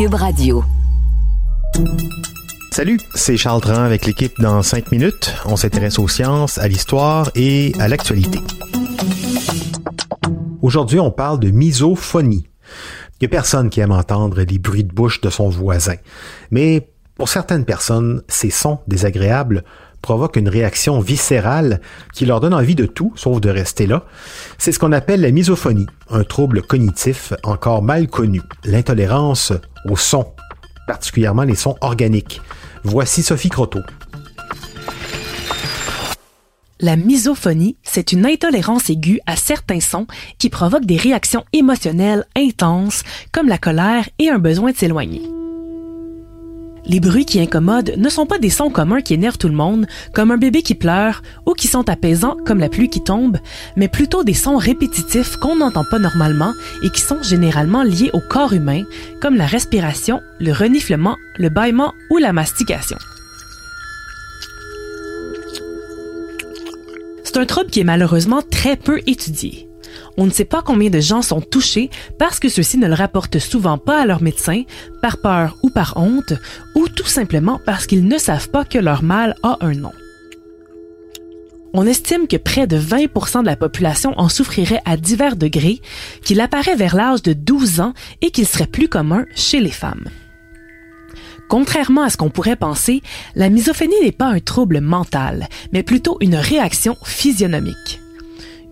Cube Radio. Salut, c'est Charles Dran avec l'équipe dans 5 minutes. On s'intéresse aux sciences, à l'histoire et à l'actualité. Aujourd'hui, on parle de misophonie. Il n'y a personne qui aime entendre les bruits de bouche de son voisin. Mais pour certaines personnes, ces sons désagréables provoquent une réaction viscérale qui leur donne envie de tout sauf de rester là. C'est ce qu'on appelle la misophonie, un trouble cognitif encore mal connu, l'intolérance aux sons, particulièrement les sons organiques. Voici Sophie Croteau. La misophonie, c'est une intolérance aiguë à certains sons qui provoquent des réactions émotionnelles intenses comme la colère et un besoin de s'éloigner. Les bruits qui incommodent ne sont pas des sons communs qui énervent tout le monde, comme un bébé qui pleure, ou qui sont apaisants, comme la pluie qui tombe, mais plutôt des sons répétitifs qu'on n'entend pas normalement et qui sont généralement liés au corps humain, comme la respiration, le reniflement, le bâillement ou la mastication. C'est un trouble qui est malheureusement très peu étudié. On ne sait pas combien de gens sont touchés parce que ceux-ci ne le rapportent souvent pas à leur médecin, par peur ou par honte, ou tout simplement parce qu'ils ne savent pas que leur mal a un nom. On estime que près de 20% de la population en souffrirait à divers degrés, qu'il apparaît vers l'âge de 12 ans et qu'il serait plus commun chez les femmes. Contrairement à ce qu'on pourrait penser, la misophonie n'est pas un trouble mental, mais plutôt une réaction physionomique.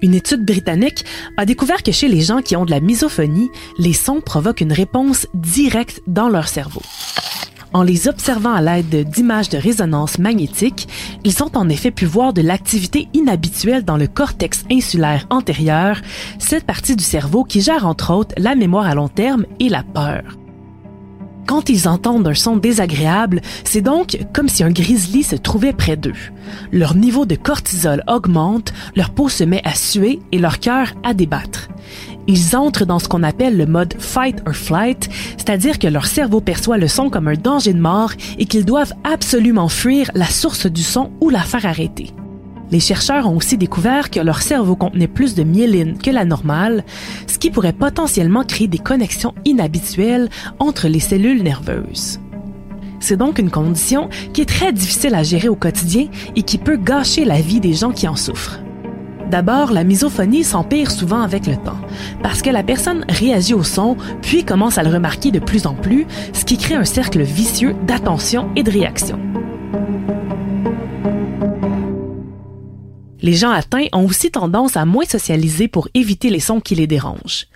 Une étude britannique a découvert que chez les gens qui ont de la misophonie, les sons provoquent une réponse directe dans leur cerveau. En les observant à l'aide d'images de résonance magnétique, ils ont en effet pu voir de l'activité inhabituelle dans le cortex insulaire antérieur, cette partie du cerveau qui gère entre autres la mémoire à long terme et la peur. Quand ils entendent un son désagréable, c'est donc comme si un grizzly se trouvait près d'eux. Leur niveau de cortisol augmente, leur peau se met à suer et leur cœur à débattre. Ils entrent dans ce qu'on appelle le mode fight or flight, c'est-à-dire que leur cerveau perçoit le son comme un danger de mort et qu'ils doivent absolument fuir la source du son ou la faire arrêter. Les chercheurs ont aussi découvert que leur cerveau contenait plus de myéline que la normale, ce qui pourrait potentiellement créer des connexions inhabituelles entre les cellules nerveuses. C'est donc une condition qui est très difficile à gérer au quotidien et qui peut gâcher la vie des gens qui en souffrent. D'abord, la misophonie s'empire souvent avec le temps, parce que la personne réagit au son, puis commence à le remarquer de plus en plus, ce qui crée un cercle vicieux d'attention et de réaction. Les gens atteints ont aussi tendance à moins socialiser pour éviter les sons qui les dérangent.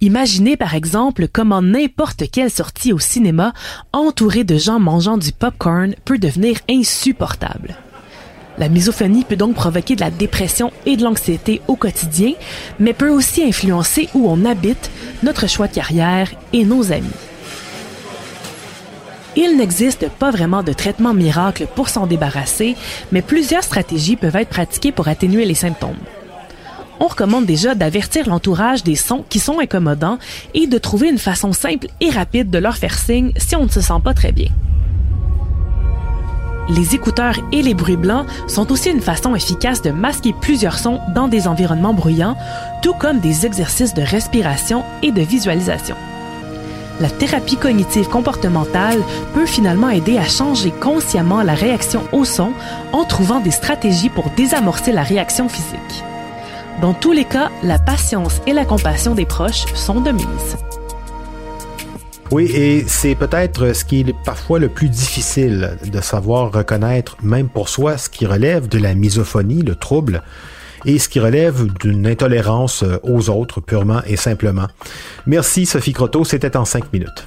Imaginez par exemple comment n'importe quelle sortie au cinéma entourée de gens mangeant du popcorn peut devenir insupportable. La misophonie peut donc provoquer de la dépression et de l'anxiété au quotidien, mais peut aussi influencer où on habite, notre choix de carrière et nos amis. Il n'existe pas vraiment de traitement miracle pour s'en débarrasser, mais plusieurs stratégies peuvent être pratiquées pour atténuer les symptômes. On recommande déjà d'avertir l'entourage des sons qui sont incommodants et de trouver une façon simple et rapide de leur faire signe si on ne se sent pas très bien. Les écouteurs et les bruits blancs sont aussi une façon efficace de masquer plusieurs sons dans des environnements bruyants, tout comme des exercices de respiration et de visualisation la thérapie cognitive comportementale peut finalement aider à changer consciemment la réaction au son en trouvant des stratégies pour désamorcer la réaction physique. Dans tous les cas, la patience et la compassion des proches sont de mise. Oui, et c'est peut-être ce qui est parfois le plus difficile de savoir reconnaître, même pour soi, ce qui relève de la misophonie, le trouble, et ce qui relève d'une intolérance aux autres purement et simplement. Merci Sophie Croteau, c'était en cinq minutes.